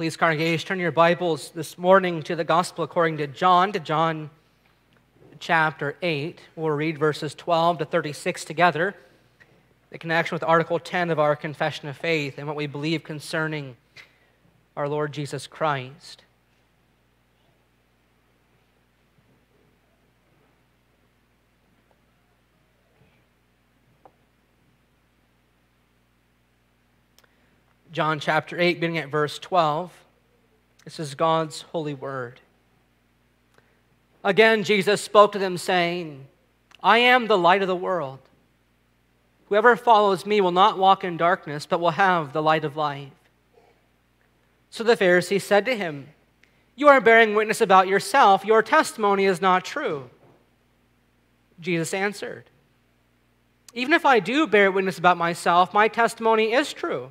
Please, congregation, turn your Bibles this morning to the Gospel according to John, to John chapter 8. We'll read verses 12 to 36 together, the connection with Article 10 of our Confession of Faith and what we believe concerning our Lord Jesus Christ. John chapter 8, beginning at verse 12. This is God's holy word. Again, Jesus spoke to them, saying, I am the light of the world. Whoever follows me will not walk in darkness, but will have the light of life. So the Pharisees said to him, You are bearing witness about yourself. Your testimony is not true. Jesus answered, Even if I do bear witness about myself, my testimony is true.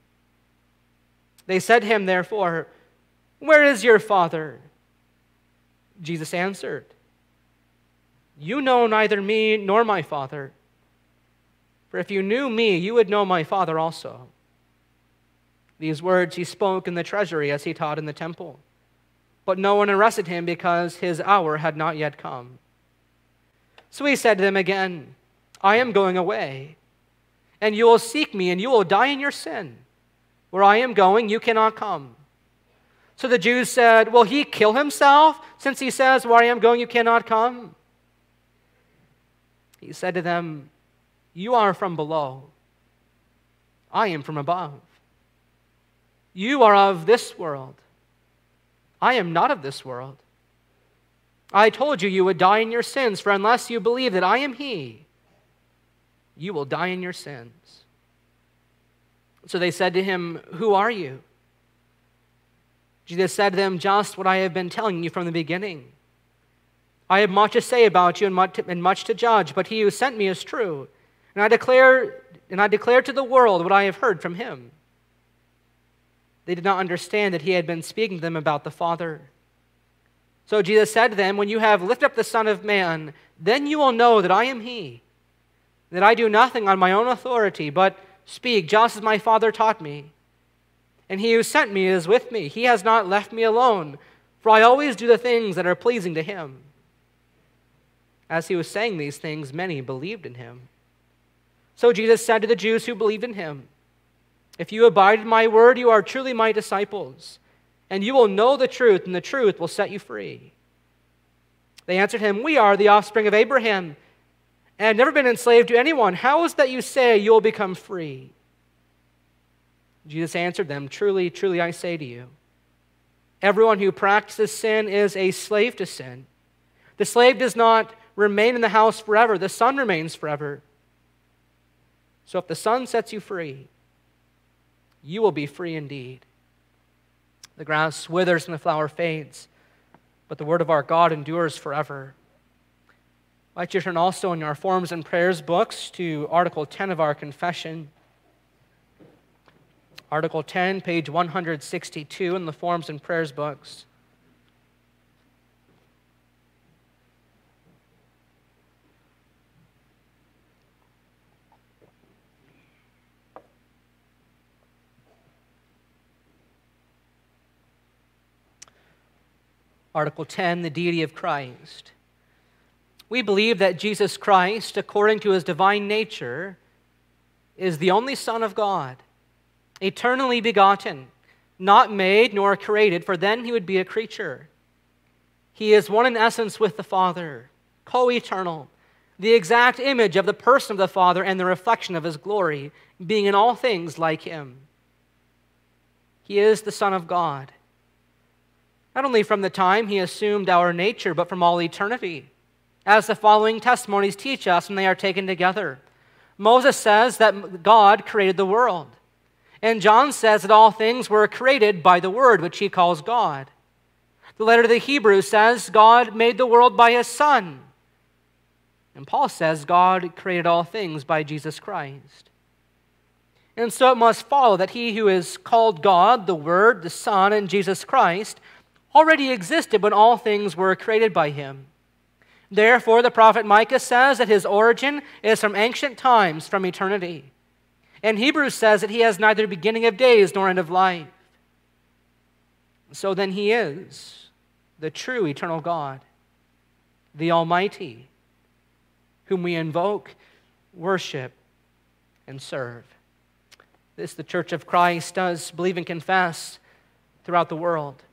They said to him, therefore, Where is your Father? Jesus answered, You know neither me nor my Father. For if you knew me, you would know my Father also. These words he spoke in the treasury as he taught in the temple. But no one arrested him because his hour had not yet come. So he said to them again, I am going away, and you will seek me, and you will die in your sin. Where I am going, you cannot come. So the Jews said, Will he kill himself since he says, Where I am going, you cannot come? He said to them, You are from below, I am from above. You are of this world, I am not of this world. I told you you would die in your sins, for unless you believe that I am He, you will die in your sins. So they said to him, Who are you? Jesus said to them, Just what I have been telling you from the beginning. I have much to say about you and much to, judge, but he who sent me is true. And I declare and I declare to the world what I have heard from him. They did not understand that he had been speaking to them about the Father. So Jesus said to them, When you have lifted up the Son of Man, then you will know that I am he, that I do nothing on my own authority, but speak just as my Father taught me. And he who sent me is with me. He has not left me alone, for I always do the things that are pleasing to him. As he was saying these things, many believed in him. So Jesus said to the Jews who believed in him, If you abide in my word, you are truly my disciples, and you will know the truth, and the truth will set you free. They answered him, We are the offspring of Abraham and have never been enslaved to anyone. How is that you say you will become free? Jesus answered them, Truly, truly, I say to you, everyone who practices sin is a slave to sin. The slave does not remain in the house forever, the son remains forever. So if the son sets you free, you will be free indeed. The grass withers and the flower fades, but the word of our God endures forever. I invite you to turn also in our Forms and Prayers books to Article 10 of our confession. Article 10, page 162 in the Forms and Prayers books. Article 10, the deity of Christ. We believe that Jesus Christ, according to his divine nature, is the only Son of God, eternally begotten, not made nor created, for then he would be a creature. He is one in essence with the Father, co eternal, the exact image of the person of the Father and the reflection of his glory, being in all things like him. He is the Son of God. Not only from the time he assumed our nature, but from all eternity as the following testimonies teach us when they are taken together. Moses says that God created the world. And John says that all things were created by the Word, which he calls God. The letter to the Hebrews says God made the world by his Son. And Paul says God created all things by Jesus Christ. And so it must follow that he who is called God, the Word, the Son, and Jesus Christ, already existed when all things were created by him. Therefore, the prophet Micah says that his origin is from ancient times, from eternity. And Hebrews says that he has neither beginning of days nor end of life. So then he is the true eternal God, the Almighty, whom we invoke, worship, and serve. This the Church of Christ does believe and confess throughout the world.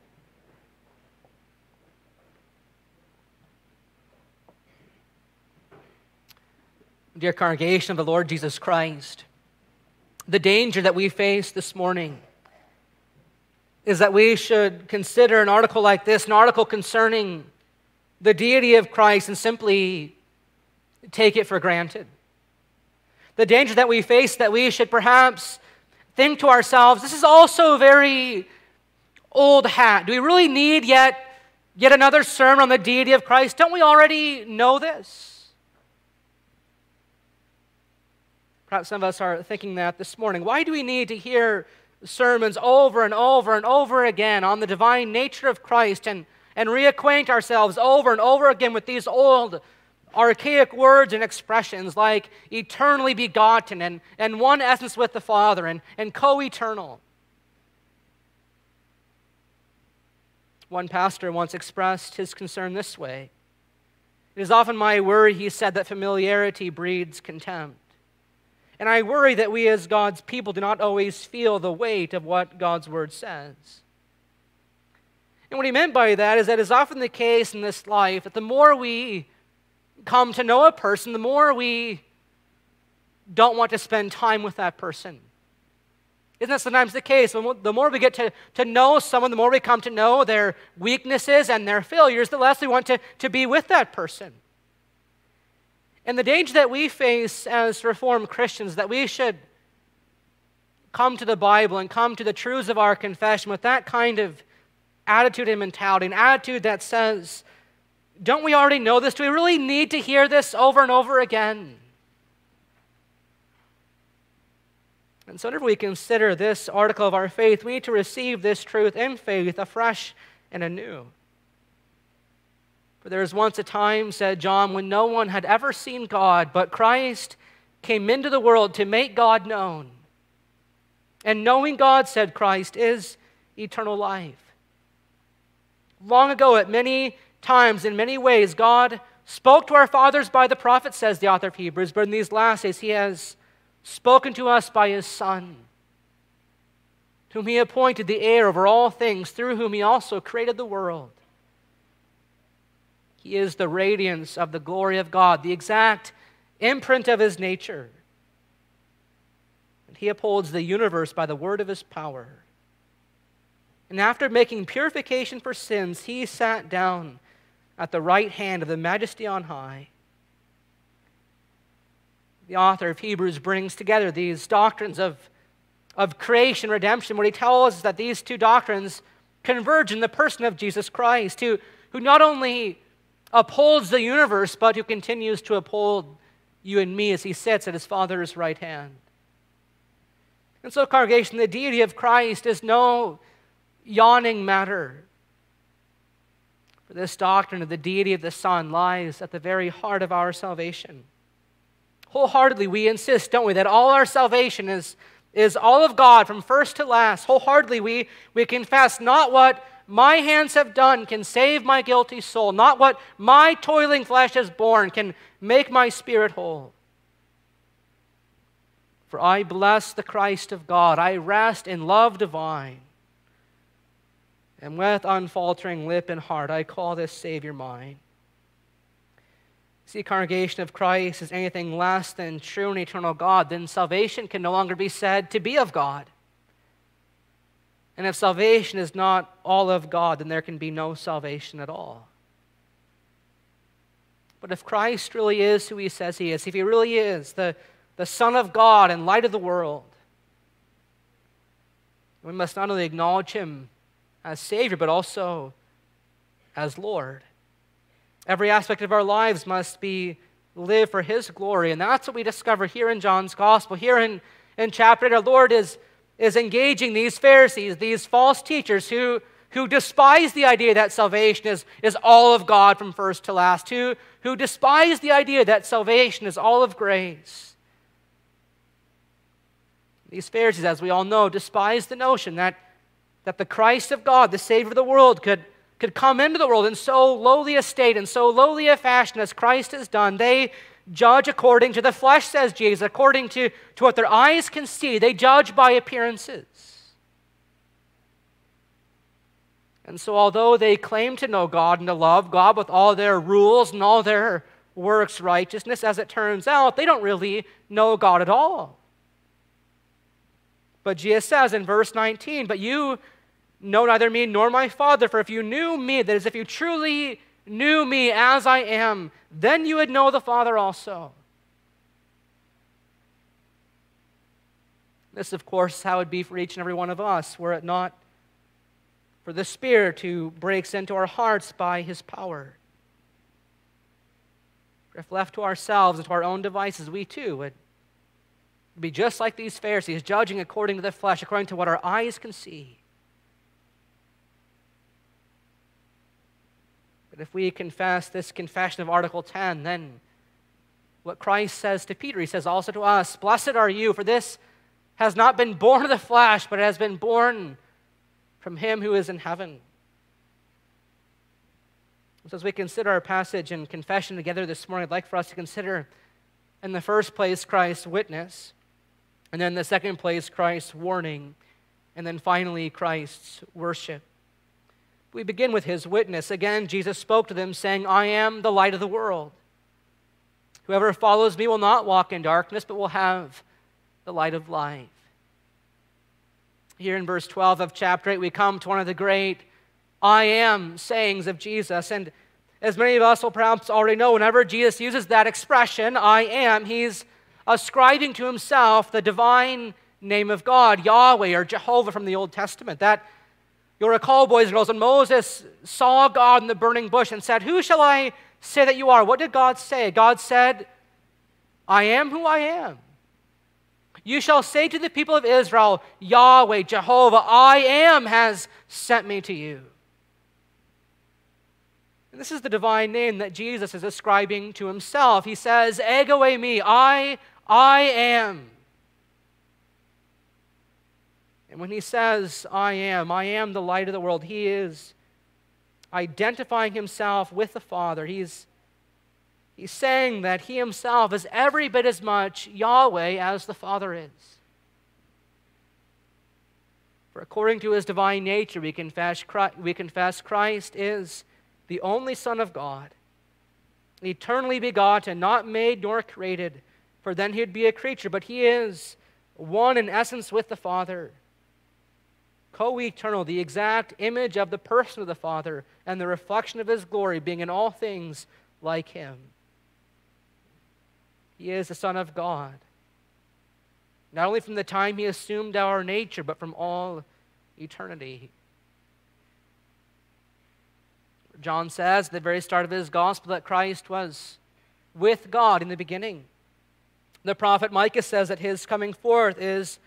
Dear congregation of the Lord Jesus Christ, the danger that we face this morning is that we should consider an article like this, an article concerning the deity of Christ, and simply take it for granted. The danger that we face that we should perhaps think to ourselves, this is also very old hat. Do we really need yet, yet another sermon on the deity of Christ? Don't we already know this? Perhaps some of us are thinking that this morning. Why do we need to hear sermons over and over and over again on the divine nature of Christ and, and reacquaint ourselves over and over again with these old archaic words and expressions like eternally begotten and, and one essence with the Father and, and co eternal. One pastor once expressed his concern this way It is often my worry, he said, that familiarity breeds contempt. And I worry that we as God's people do not always feel the weight of what God's word says. And what he meant by that is that is often the case in this life that the more we come to know a person, the more we don't want to spend time with that person. Isn't that sometimes the case? The more we get to, to know someone, the more we come to know their weaknesses and their failures, the less we want to, to be with that person. And the danger that we face as Reformed Christians that we should come to the Bible and come to the truths of our confession with that kind of attitude and mentality, an attitude that says, don't we already know this? Do we really need to hear this over and over again? And so, whenever we consider this article of our faith, we need to receive this truth in faith afresh and anew. For there was once a time, said John, when no one had ever seen God, but Christ came into the world to make God known. And knowing God, said Christ, is eternal life. Long ago, at many times, in many ways, God spoke to our fathers by the prophet, says the author of Hebrews, but in these last days, He has spoken to us by His Son, whom He appointed the heir over all things, through whom He also created the world. He is the radiance of the glory of God, the exact imprint of His nature. And He upholds the universe by the word of His power. And after making purification for sins, He sat down at the right hand of the majesty on high. The author of Hebrews brings together these doctrines of, of creation, redemption. What he tells us that these two doctrines converge in the person of Jesus Christ, who, who not only upholds the universe, but who continues to uphold you and me as he sits at his Father's right hand. And so, congregation, the deity of Christ is no yawning matter. For this doctrine of the deity of the Son lies at the very heart of our salvation. Wholeheartedly, we insist, don't we, that all our salvation is, is all of God from first to last. Wholeheartedly, we, we confess not what my hands have done can save my guilty soul, not what my toiling flesh has borne can make my spirit whole. For I bless the Christ of God, I rest in love divine. And with unfaltering lip and heart, I call this Savior mine. See, congregation of Christ is anything less than true and eternal God, then salvation can no longer be said to be of God. And if salvation is not all of God, then there can be no salvation at all. But if Christ really is who he says he is, if he really is the, the Son of God and light of the world, We must not only acknowledge him as Savior, but also as Lord. Every aspect of our lives must be lived for His glory. And that's what we discover here in John's Gospel. Here in, in chapter 8, our Lord is, is engaging these Pharisees, these false teachers who, who despise the idea that salvation is, is all of God from first to last, who, who despise the idea that salvation is all of grace. These Pharisees, as we all know, despise the notion that, that the Christ of God, the Savior of the world, could, could come into the world in so lowly a state, in so lowly a fashion as Christ has done. They judge according to the flesh, says Jesus, according to, to what their eyes can see. They judge by appearances. And so, although they claim to know God and to love God with all their rules and all their works righteousness, as it turns out, they don't really know God at all. But Jesus says in verse 19, But you know neither me nor my Father. For if you knew me, that is, if you truly knew me as I am, then you would know the Father also. This, of course, how it would be for each and every one of us, were it not for the Spirit who breaks into our hearts by his power. If left to ourselves and to our own devices, we too would be just like these Pharisees, judging according to the flesh, according to what our eyes can see. But if we confess this confession of Article 10, then what Christ says to Peter, he says also to us Blessed are you, for this has not been born of the flesh, but it has been born from him who is in heaven. So, as we consider our passage and confession together this morning, I'd like for us to consider, in the first place, Christ's witness, and then the second place, Christ's warning, and then finally, Christ's worship. We begin with his witness. Again, Jesus spoke to them, saying, I am the light of the world. Whoever follows me will not walk in darkness, but will have the light of life. Here in verse 12 of chapter 8, we come to one of the great I am sayings of Jesus. And as many of us will perhaps already know, whenever Jesus uses that expression, I am, he's ascribing to himself the divine name of God, Yahweh or Jehovah from the Old Testament. That You'll recall, boys and girls, when Moses saw God in the burning bush and said, Who shall I say that you are? What did God say? God said, I am who I am. You shall say to the people of Israel, Yahweh, Jehovah, I am has sent me to you. And this is the divine name that Jesus is ascribing to himself. He says, Ego eimi, I, I am. And when he says, I am, I am the light of the world, he is identifying himself with the Father. He's, he's saying that he himself is every bit as much Yahweh as the Father is. For according to his divine nature, we confess Christ, we confess Christ is the only Son of God, eternally begotten, not made nor created, for then he'd be a creature, but he is one in essence with the Father co eternal, the exact image of the person of the Father, and the reflection of his glory, being in all things like him. He is the Son of God, not only from the time he assumed our nature, but from all eternity. John says at the very start of his gospel that Christ was with God in the beginning. The prophet Micah says that his coming forth is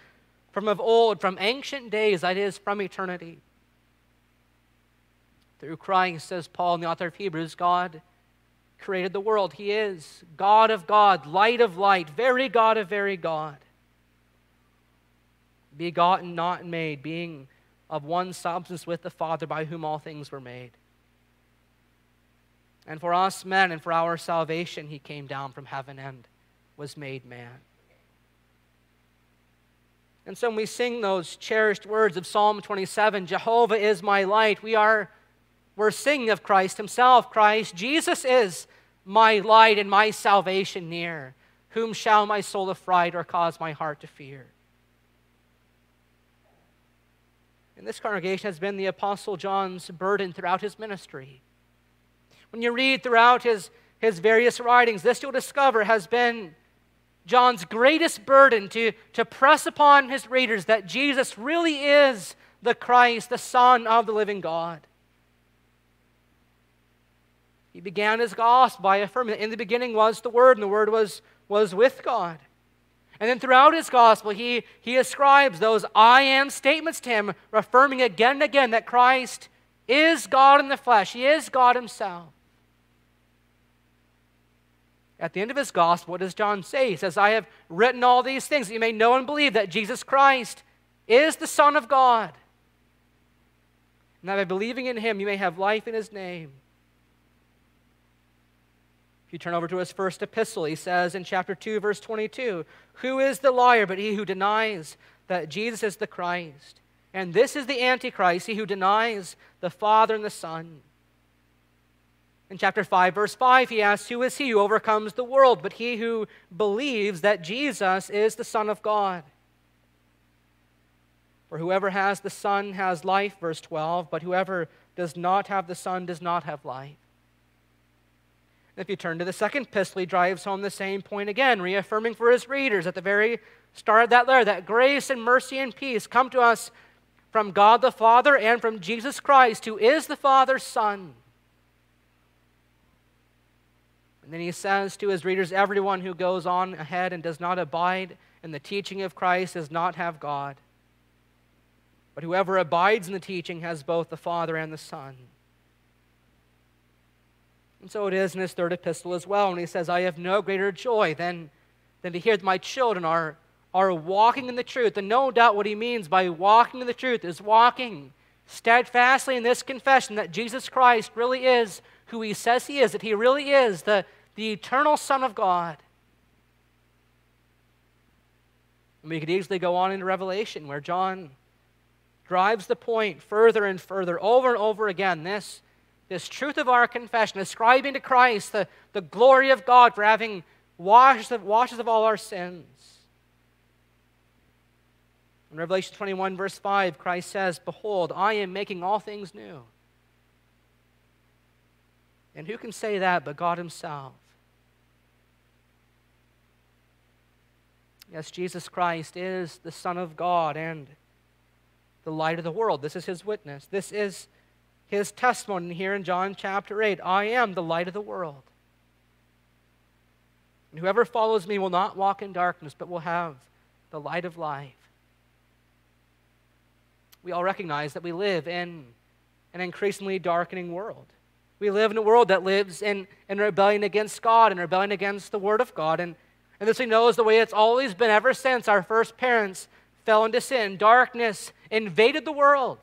from of old, from ancient days, that is, from eternity. Through Christ, says Paul, the author of Hebrews, God created the world. He is God of God, light of light, very God of very God. Begotten, not made, being of one substance with the Father, by whom all things were made. And for us men and for our salvation, he came down from heaven and was made man. And so when we sing those cherished words of Psalm 27, Jehovah is my light, we are we're singing of Christ himself. Christ, Jesus is my light and my salvation near. Whom shall my soul affright or cause my heart to fear? And this congregation has been the Apostle John's burden throughout his ministry. When you read throughout his, his various writings, this you'll discover has been John's greatest burden to, to press upon his readers that Jesus really is the Christ, the Son of the living God. He began his gospel by affirming that in the beginning was the Word, and the Word was, was with God. And then throughout his gospel, he, he ascribes those I am statements to him, affirming again and again that Christ is God in the flesh, he is God himself. At the end of his gospel, what does John say? He says, I have written all these things that you may know and believe that Jesus Christ is the Son of God. And that by believing in him, you may have life in his name. If you turn over to his first epistle, he says in chapter 2, verse 22 Who is the liar but he who denies that Jesus is the Christ? And this is the Antichrist, he who denies the Father and the Son. In chapter 5, verse 5, he asks, Who is he who overcomes the world but he who believes that Jesus is the Son of God? For whoever has the Son has life, verse 12, but whoever does not have the Son does not have life. If you turn to the second epistle, he drives home the same point again, reaffirming for his readers at the very start of that letter that grace and mercy and peace come to us from God the Father and from Jesus Christ, who is the Father's Son. Then he says to his readers everyone who goes on ahead and does not abide in the teaching of Christ does not have God. But whoever abides in the teaching has both the Father and the Son. And so it is in his third epistle as well, And he says, I have no greater joy than, than to hear that my children are, are walking in the truth. And no doubt what he means by walking in the truth is walking steadfastly in this confession that Jesus Christ really is who he says he is, that he really is the, the eternal Son of God. And we could easily go on into Revelation where John drives the point further and further, over and over again. This, this truth of our confession, ascribing to Christ the, the glory of God for having washed of, washes of all our sins. In Revelation 21, verse 5, Christ says, Behold, I am making all things new. And who can say that but God Himself? Yes, Jesus Christ is the Son of God and the light of the world. This is His witness. This is His testimony here in John chapter 8. I am the light of the world. And whoever follows me will not walk in darkness, but will have the light of life. We all recognize that we live in an increasingly darkening world. We live in a world that lives in, in rebellion against God and rebellion against the Word of God. And, and this we know is the way it's always been ever since our first parents fell into sin. Darkness invaded the world.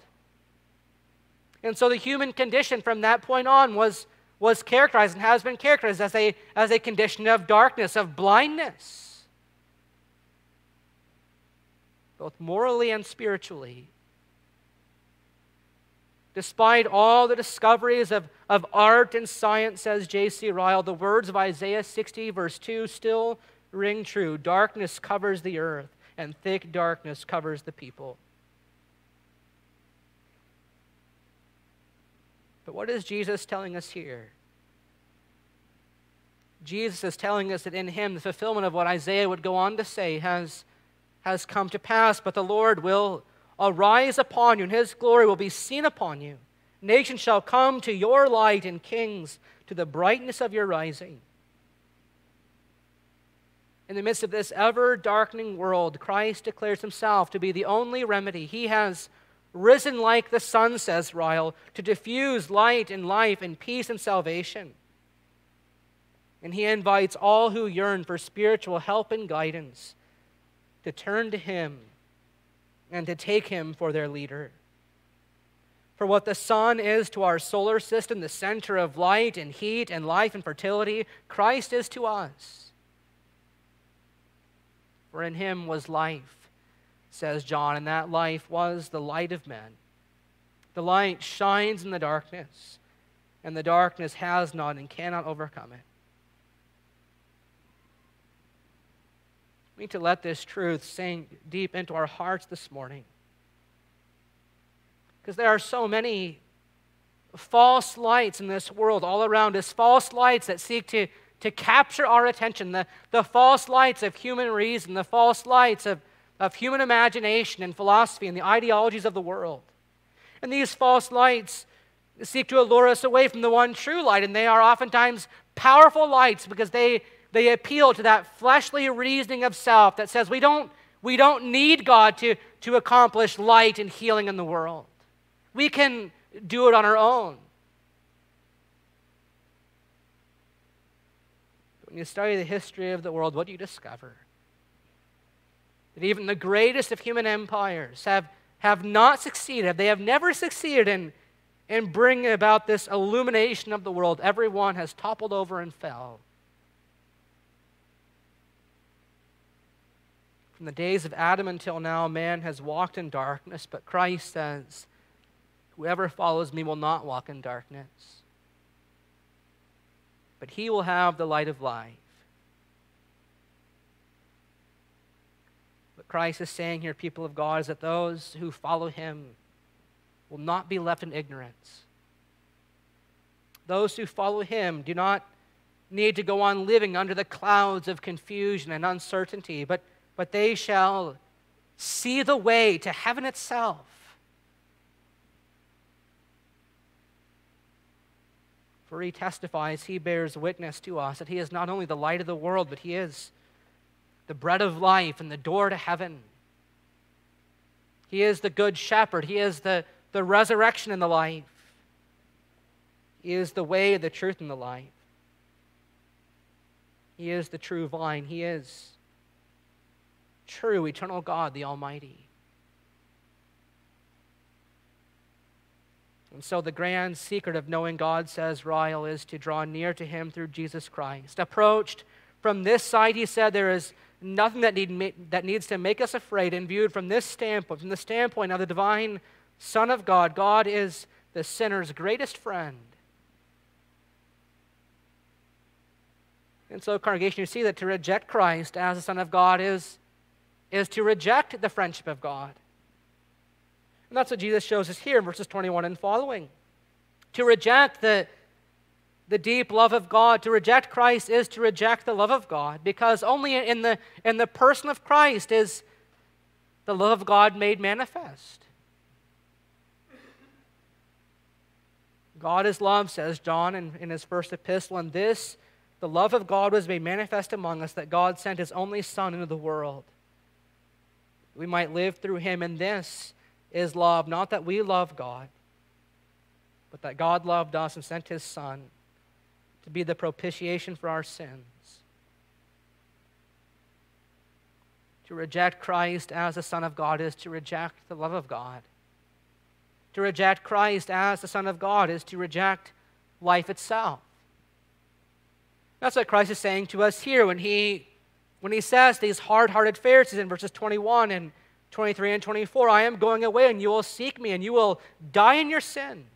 And so the human condition from that point on was, was characterized and has been characterized as a, as a condition of darkness, of blindness, both morally and spiritually. Despite all the discoveries of, of art and science, says J.C. Ryle, the words of Isaiah 60, verse 2, still ring true. Darkness covers the earth, and thick darkness covers the people. But what is Jesus telling us here? Jesus is telling us that in him the fulfillment of what Isaiah would go on to say has, has come to pass, but the Lord will arise upon you, and his glory will be seen upon you. Nations shall come to your light, and kings to the brightness of your rising. In the midst of this ever darkening world, Christ declares himself to be the only remedy. He has risen like the sun, says Ryle, to diffuse light and life and peace and salvation. And he invites all who yearn for spiritual help and guidance to turn to him and to take him for their leader. For what the sun is to our solar system, the center of light and heat and life and fertility, Christ is to us. For in him was life, says John, and that life was the light of men. The light shines in the darkness, and the darkness has not and cannot overcome it. We need to let this truth sink deep into our hearts this morning. Because there are so many false lights in this world all around us, false lights that seek to, to capture our attention, the, the false lights of human reason, the false lights of, of human imagination and philosophy and the ideologies of the world. And these false lights seek to allure us away from the one true light, and they are oftentimes powerful lights because they, they appeal to that fleshly reasoning of self that says we don't, we don't need God to, to accomplish light and healing in the world. We can do it on our own. When you study the history of the world, what do you discover? That even the greatest of human empires have, have not succeeded. They have never succeeded in, in bringing about this illumination of the world. Everyone has toppled over and fell. From the days of Adam until now, man has walked in darkness, but Christ says, Whoever follows me will not walk in darkness but he will have the light of life. What Christ is saying here, people of God, is that those who follow him will not be left in ignorance. Those who follow him do not need to go on living under the clouds of confusion and uncertainty, but, but they shall see the way to heaven itself For he testifies, he bears witness to us that he is not only the light of the world, but he is the bread of life and the door to heaven. He is the good shepherd. He is the, the resurrection and the life. He is the way, the truth, and the life. He is the true vine. He is true, eternal God, the Almighty. And so, the grand secret of knowing God, says Ryle, is to draw near to Him through Jesus Christ. Approached from this side, he said, there is nothing that, need, that needs to make us afraid. And viewed from this standpoint, from the standpoint of the divine Son of God, God is the sinner's greatest friend. And so, congregation, you see that to reject Christ as the Son of God is, is to reject the friendship of God. And that's what Jesus shows us here in verses 21 and following. To reject the, the deep love of God, to reject Christ is to reject the love of God, because only in the, in the person of Christ is the love of God made manifest. God is love, says John in, in his first epistle, and this, the love of God was made manifest among us, that God sent his only Son into the world. We might live through him, in this is love, not that we love God, but that God loved us and sent his Son to be the propitiation for our sins. To reject Christ as the Son of God is to reject the love of God. To reject Christ as the Son of God is to reject life itself. That's what Christ is saying to us here when he, when he says these hard hearted Pharisees in verses 21 and 23 and 24 I am going away, and you will seek me, and you will die in your sin.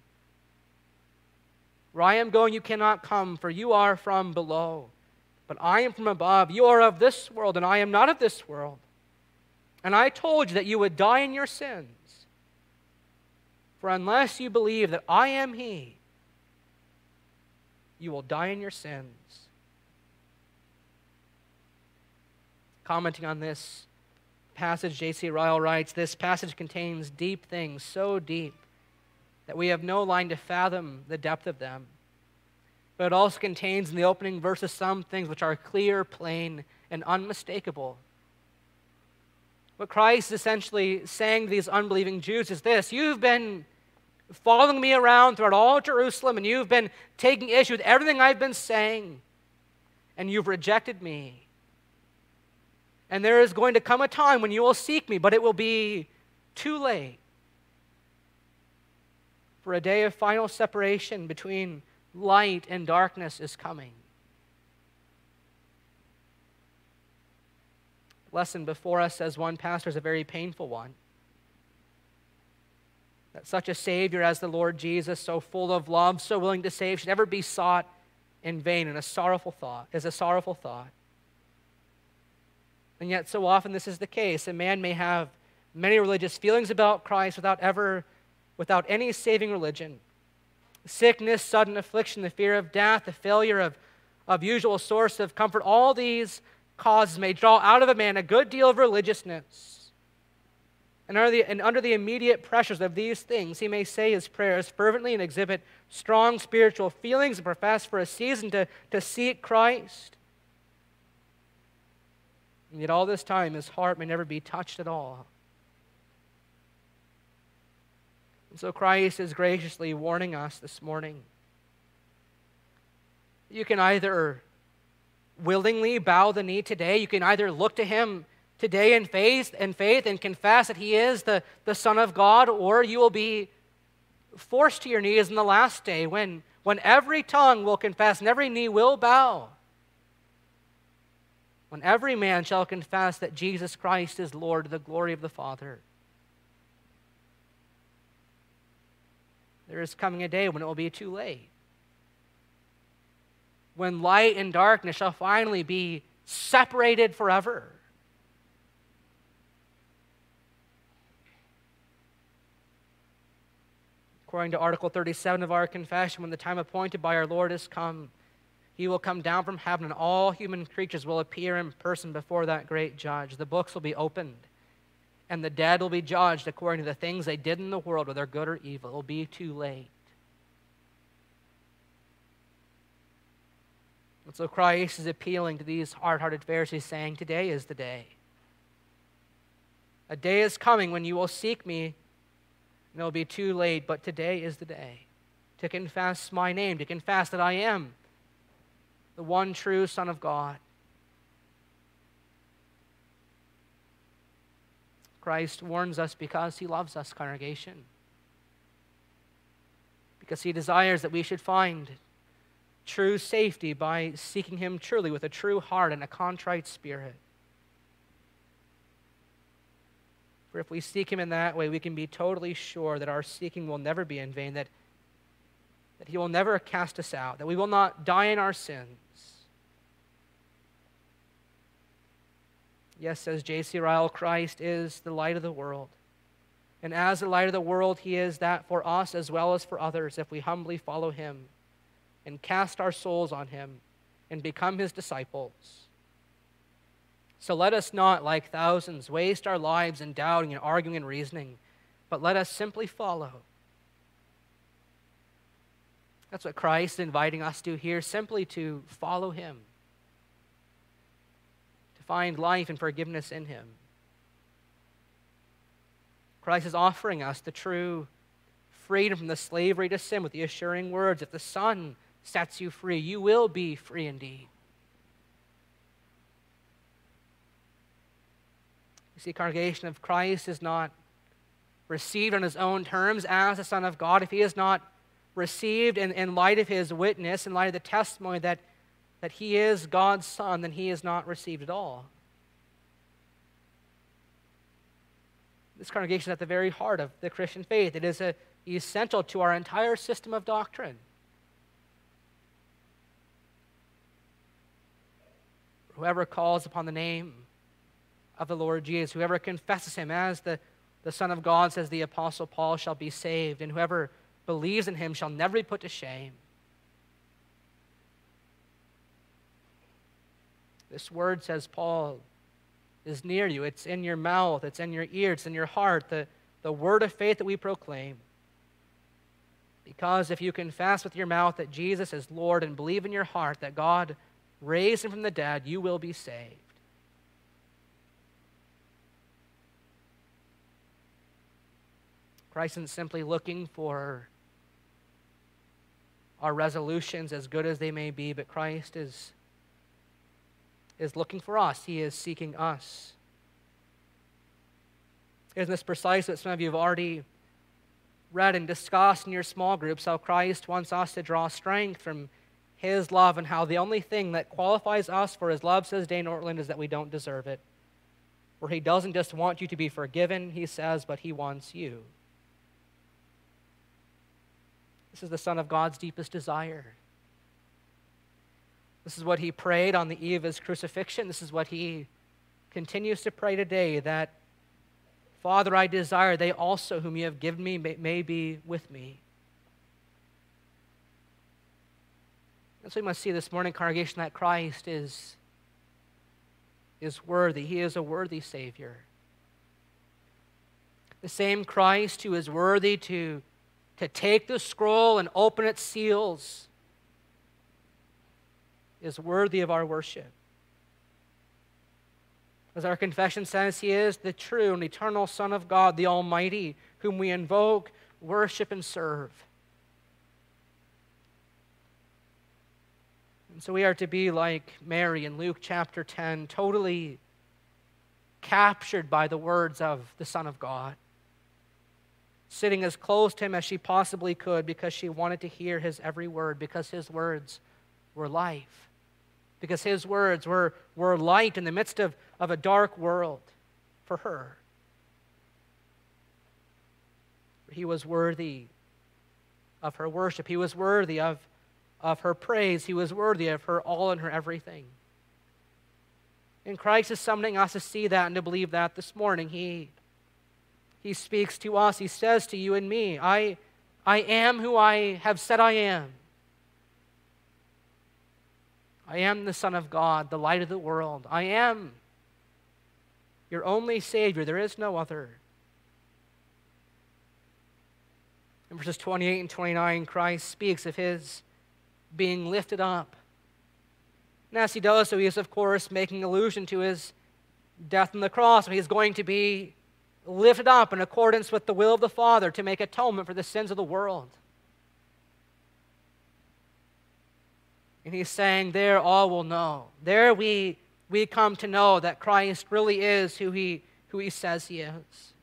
Where I am going, you cannot come, for you are from below. But I am from above. You are of this world, and I am not of this world. And I told you that you would die in your sins. For unless you believe that I am He, you will die in your sins. Commenting on this, passage, J.C. Ryle writes this passage contains deep things, so deep that we have no line to fathom the depth of them. But it also contains in the opening verses some things which are clear, plain, and unmistakable. What Christ is essentially saying to these unbelieving Jews is this You've been following me around throughout all Jerusalem, and you've been taking issue with everything I've been saying, and you've rejected me. And there is going to come a time when you will seek me, but it will be too late. For a day of final separation between light and darkness is coming. lesson before us, as one pastor, is a very painful one. That such a Savior as the Lord Jesus, so full of love, so willing to save, should ever be sought in vain and a sorrowful thought, is a sorrowful thought. And yet, so often this is the case. A man may have many religious feelings about Christ without ever, without any saving religion. Sickness, sudden affliction, the fear of death, the failure of, of usual source of comfort, all these causes may draw out of a man a good deal of religiousness. And under, the, and under the immediate pressures of these things, he may say his prayers fervently and exhibit strong spiritual feelings and profess for a season to, to seek Christ. And yet, all this time, his heart may never be touched at all. And so, Christ is graciously warning us this morning. You can either willingly bow the knee today, you can either look to him today in faith and faith and confess that he is the, the Son of God, or you will be forced to your knees in the last day when, when every tongue will confess and every knee will bow when every man shall confess that Jesus Christ is Lord to the glory of the Father. There is coming a day when it will be too late. When light and darkness shall finally be separated forever. According to Article 37 of our confession, when the time appointed by our Lord has come, he will come down from heaven, and all human creatures will appear in person before that great judge. The books will be opened, and the dead will be judged according to the things they did in the world, whether good or evil. It will be too late. And so Christ is appealing to these hard hearted Pharisees, saying, Today is the day. A day is coming when you will seek me, and it will be too late, but today is the day to confess my name, to confess that I am the one true Son of God. Christ warns us because he loves us, congregation. Because he desires that we should find true safety by seeking him truly with a true heart and a contrite spirit. For if we seek him in that way, we can be totally sure that our seeking will never be in vain, that, that he will never cast us out, that we will not die in our sins Yes, says J.C. Ryle, Christ is the light of the world. And as the light of the world, he is that for us as well as for others if we humbly follow him and cast our souls on him and become his disciples. So let us not, like thousands, waste our lives in doubting and arguing and reasoning, but let us simply follow. That's what Christ is inviting us to here, simply to follow him find life and forgiveness in Him. Christ is offering us the true freedom from the slavery to sin with the assuring words if the Son sets you free, you will be free indeed. You see, congregation of Christ is not received on his own terms as the Son of God, if he is not received in, in light of his witness, in light of the testimony that that he is God's son, then he is not received at all. This congregation is at the very heart of the Christian faith. It is a, essential to our entire system of doctrine. Whoever calls upon the name of the Lord Jesus, whoever confesses him as the, the Son of God, says the Apostle Paul, shall be saved, and whoever believes in him shall never be put to shame. This word, says Paul, is near you. It's in your mouth, it's in your ear, it's in your heart, the, the word of faith that we proclaim. Because if you confess with your mouth that Jesus is Lord and believe in your heart that God raised him from the dead, you will be saved. Christ isn't simply looking for our resolutions, as good as they may be, but Christ is is looking for us, He is seeking us. Isn't this precise what some of you have already read and discussed in your small groups how Christ wants us to draw strength from His love and how the only thing that qualifies us for His love, says Dane Ortlund, is that we don't deserve it. Where He doesn't just want you to be forgiven, He says, but He wants you. This is the Son of God's deepest desire. This is what he prayed on the eve of his crucifixion. This is what he continues to pray today that, Father, I desire they also, whom you have given me, may, may be with me. And so we must see this morning, congregation, that Christ is, is worthy. He is a worthy Savior. The same Christ who is worthy to, to take the scroll and open its seals is worthy of our worship. As our confession says, He is the true and eternal Son of God, the Almighty, whom we invoke, worship, and serve. And so we are to be like Mary in Luke chapter 10, totally captured by the words of the Son of God, sitting as close to him as she possibly could because she wanted to hear his every word, because his words were life, because his words were, were light in the midst of, of a dark world for her. He was worthy of her worship. He was worthy of of her praise. He was worthy of her all and her everything. And Christ is summoning us to see that and to believe that this morning. He, he speaks to us. He says to you and me, I, I am who I have said I am. I am the Son of God, the light of the world. I am your only Savior. There is no other. In verses 28 and 29, Christ speaks of his being lifted up. And as he does so, he is, of course, making allusion to his death on the cross. He is going to be lifted up in accordance with the will of the Father to make atonement for the sins of the world. And he's saying, There all will know. There we, we come to know that Christ really is who he, who he says he is.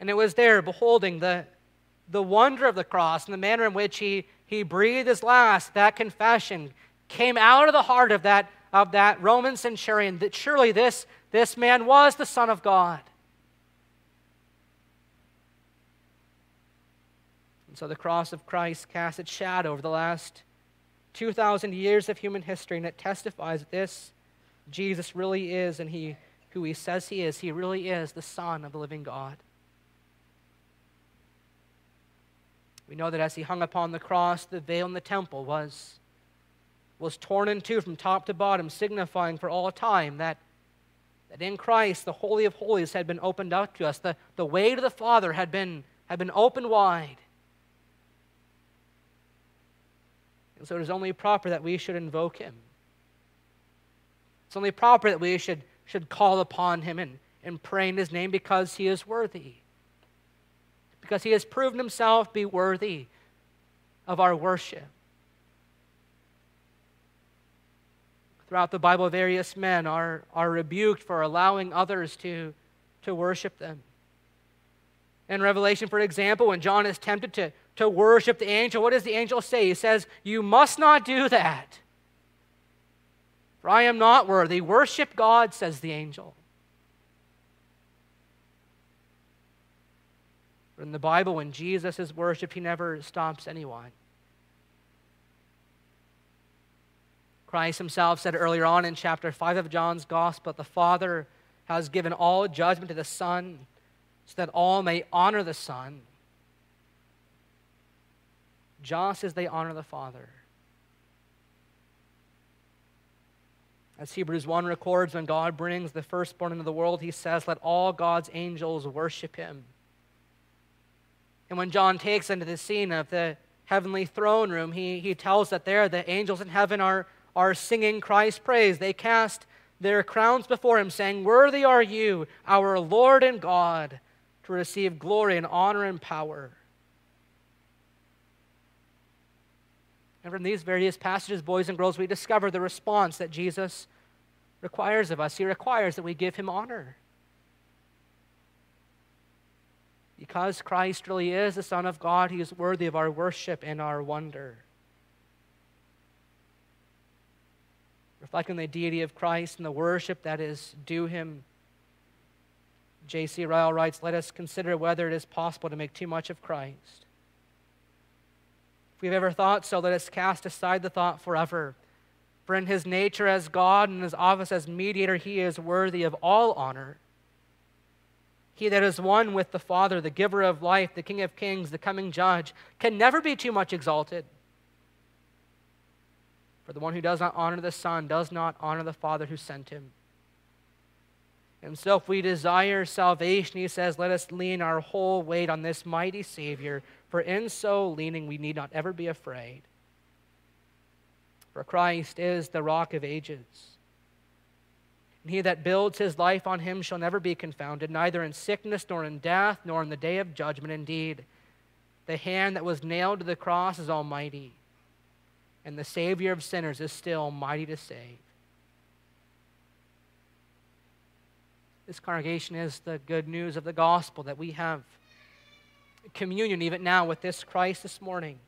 And it was there, beholding the, the wonder of the cross and the manner in which he he breathed his last, that confession came out of the heart of that, of that Roman centurion that surely this, this man was the Son of God. And so the cross of Christ casts its shadow over the last 2,000 years of human history, and it testifies that this Jesus really is and he, who he says he is. He really is the Son of the living God. We know that as he hung upon the cross, the veil in the temple was, was torn in two from top to bottom, signifying for all time that, that in Christ the Holy of Holies had been opened up to us. The, the way to the Father had been, had been opened wide. And so it is only proper that we should invoke him. It's only proper that we should, should call upon him and, and pray in his name because he is worthy because he has proven himself be worthy of our worship. Throughout the Bible, various men are, are rebuked for allowing others to, to worship them. In Revelation, for example, when John is tempted to, to worship the angel, what does the angel say? He says, You must not do that. For I am not worthy. Worship God, says the angel. But in the Bible, when Jesus is worshiped, he never stops anyone. Christ himself said earlier on in chapter 5 of John's Gospel the Father has given all judgment to the Son so that all may honor the Son just as they honor the Father. As Hebrews 1 records, when God brings the firstborn into the world, he says, Let all God's angels worship him. And when John takes into the scene of the heavenly throne room, he, he tells that there the angels in heaven are, are singing Christ's praise. They cast their crowns before him, saying, Worthy are you, our Lord and God, to receive glory and honor and power. And from these various passages, boys and girls, we discover the response that Jesus requires of us. He requires that we give him honor. Because Christ really is the Son of God, he is worthy of our worship and our wonder. Reflecting the deity of Christ and the worship that is due him, J.C. Ryle writes, Let us consider whether it is possible to make too much of Christ. We've ever thought so, let us cast aside the thought forever. For in his nature as God and his office as mediator, he is worthy of all honor he that is one with the Father, the giver of life, the King of kings, the coming judge, can never be too much exalted. For the one who does not honor the Son does not honor the Father who sent him. And so, if we desire salvation, he says, let us lean our whole weight on this mighty Savior, for in so leaning we need not ever be afraid. For Christ is the rock of ages. And he that builds his life on him shall never be confounded, neither in sickness, nor in death, nor in the day of judgment. Indeed, the hand that was nailed to the cross is almighty and the Savior of sinners is still mighty to save. This congregation is the good news of the gospel that we have communion even now with this Christ this morning.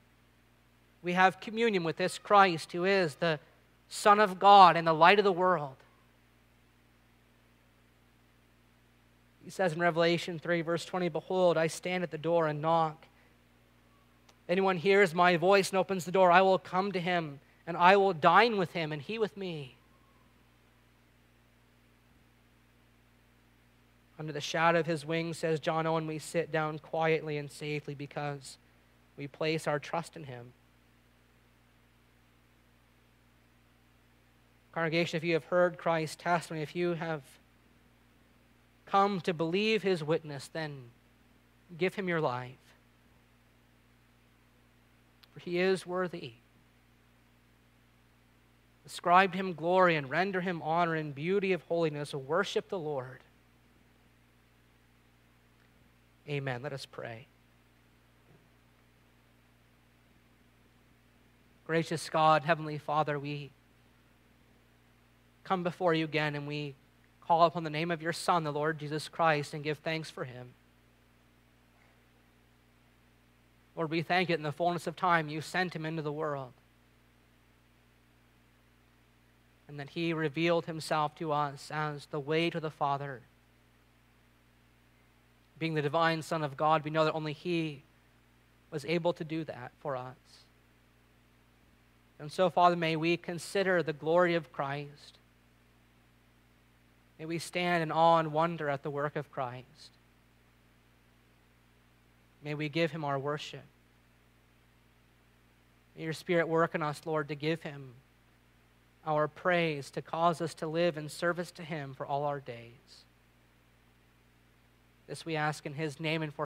We have communion with this Christ who is the Son of God and the light of the world. He says in Revelation 3, verse 20, Behold, I stand at the door and knock anyone hears my voice and opens the door, I will come to him and I will dine with him and he with me. Under the shadow of his wings, says John Owen, we sit down quietly and safely because we place our trust in him. Congregation, if you have heard Christ's testimony, if you have come to believe his witness, then give him your life for he is worthy. Ascribe him glory and render him honor and beauty of holiness. Worship the Lord. Amen. Let us pray. Gracious God, Heavenly Father, we come before you again and we call upon the name of your Son, the Lord Jesus Christ, and give thanks for him. Lord, we thank you in the fullness of time you sent him into the world. And that he revealed himself to us as the way to the Father. Being the divine Son of God, we know that only he was able to do that for us. And so, Father, may we consider the glory of Christ. May we stand in awe and wonder at the work of Christ. May we give him our worship. May your Spirit work in us, Lord, to give him our praise, to cause us to live in service to him for all our days. This we ask in his name and for